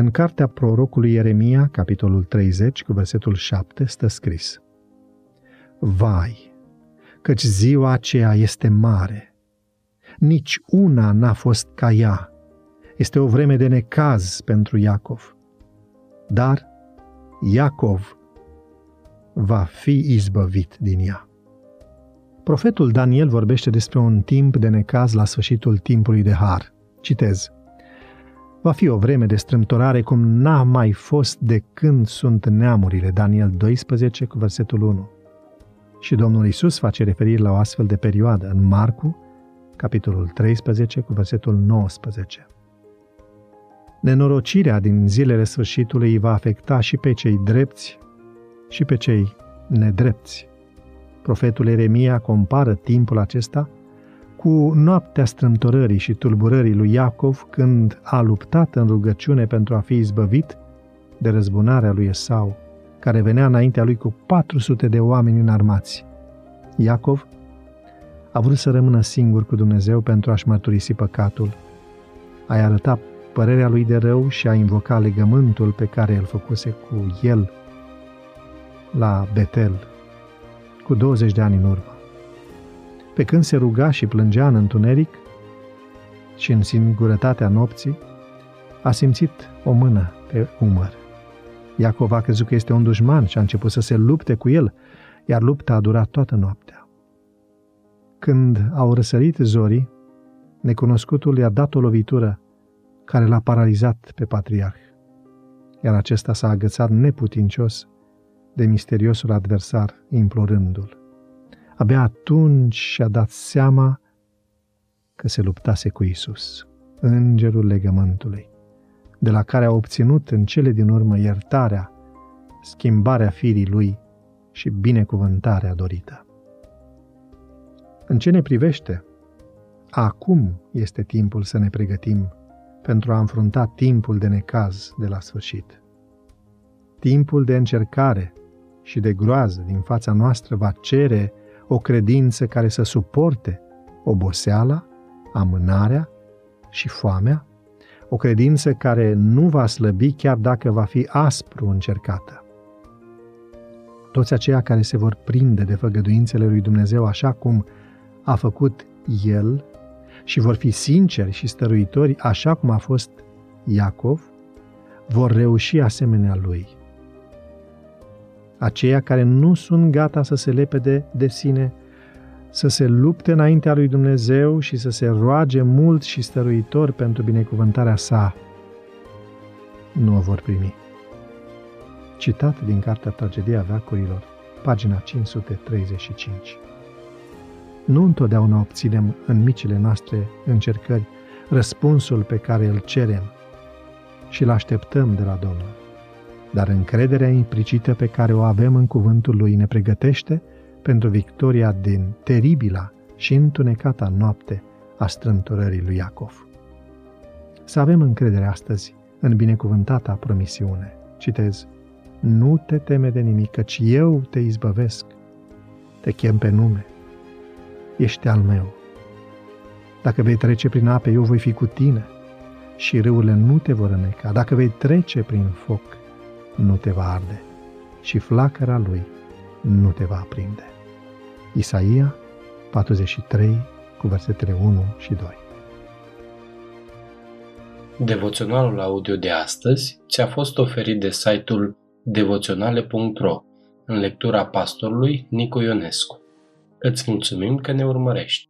În cartea prorocului Ieremia, capitolul 30, cu versetul 7, stă scris Vai, căci ziua aceea este mare, nici una n-a fost ca ea. Este o vreme de necaz pentru Iacov. Dar Iacov va fi izbăvit din ea. Profetul Daniel vorbește despre un timp de necaz la sfârșitul timpului de har. Citez. Va fi o vreme de strâmtorare cum n-a mai fost de când sunt neamurile. Daniel 12 cu versetul 1. Și Domnul Isus face referire la o astfel de perioadă în Marcu, capitolul 13 cu versetul 19. Nenorocirea din zilele sfârșitului va afecta și pe cei drepți și pe cei nedrepți. Profetul Eremia compară timpul acesta cu noaptea strâmtorării și tulburării lui Iacov când a luptat în rugăciune pentru a fi izbăvit de răzbunarea lui Esau, care venea înaintea lui cu 400 de oameni înarmați. Iacov a vrut să rămână singur cu Dumnezeu pentru a-și mărturisi păcatul. A arăta părerea lui de rău și a invoca legământul pe care îl făcuse cu el la Betel, cu 20 de ani în urmă. Pe când se ruga și plângea în întuneric și în singurătatea nopții, a simțit o mână pe umăr. Iacov a crezut că este un dușman și a început să se lupte cu el, iar lupta a durat toată noaptea. Când au răsărit zorii, necunoscutul i-a dat o lovitură care l-a paralizat pe patriarh, iar acesta s-a agățat neputincios de misteriosul adversar, implorându-l. Abia atunci și-a dat seama că se luptase cu Isus, îngerul legământului, de la care a obținut în cele din urmă iertarea, schimbarea firii lui și binecuvântarea dorită. În ce ne privește, acum este timpul să ne pregătim pentru a înfrunta timpul de necaz de la sfârșit. Timpul de încercare și de groază din fața noastră va cere o credință care să suporte oboseala, amânarea și foamea, o credință care nu va slăbi chiar dacă va fi aspru încercată. Toți aceia care se vor prinde de făgăduințele lui Dumnezeu așa cum a făcut El și vor fi sinceri și stăruitori așa cum a fost Iacov, vor reuși asemenea lui – aceia care nu sunt gata să se lepede de sine, să se lupte înaintea lui Dumnezeu și să se roage mult și stăruitor pentru binecuvântarea sa, nu o vor primi. Citat din Cartea Tragedia Veacurilor, pagina 535. Nu întotdeauna obținem în micile noastre încercări răspunsul pe care îl cerem și îl așteptăm de la Domnul dar încrederea implicită pe care o avem în cuvântul lui ne pregătește pentru victoria din teribila și întunecata noapte a strâmtorării lui Iacov. Să avem încredere astăzi în binecuvântata promisiune. Citez, nu te teme de nimic, căci eu te izbăvesc. Te chem pe nume. Ești al meu. Dacă vei trece prin ape, eu voi fi cu tine și râurile nu te vor îneca. Dacă vei trece prin foc, nu te va arde și flacăra lui nu te va aprinde. Isaia 43 cu versetele 1 și 2 Devoționalul audio de astăzi ți-a fost oferit de site-ul devoționale.ro în lectura pastorului Nicu Ionescu. Îți mulțumim că ne urmărești!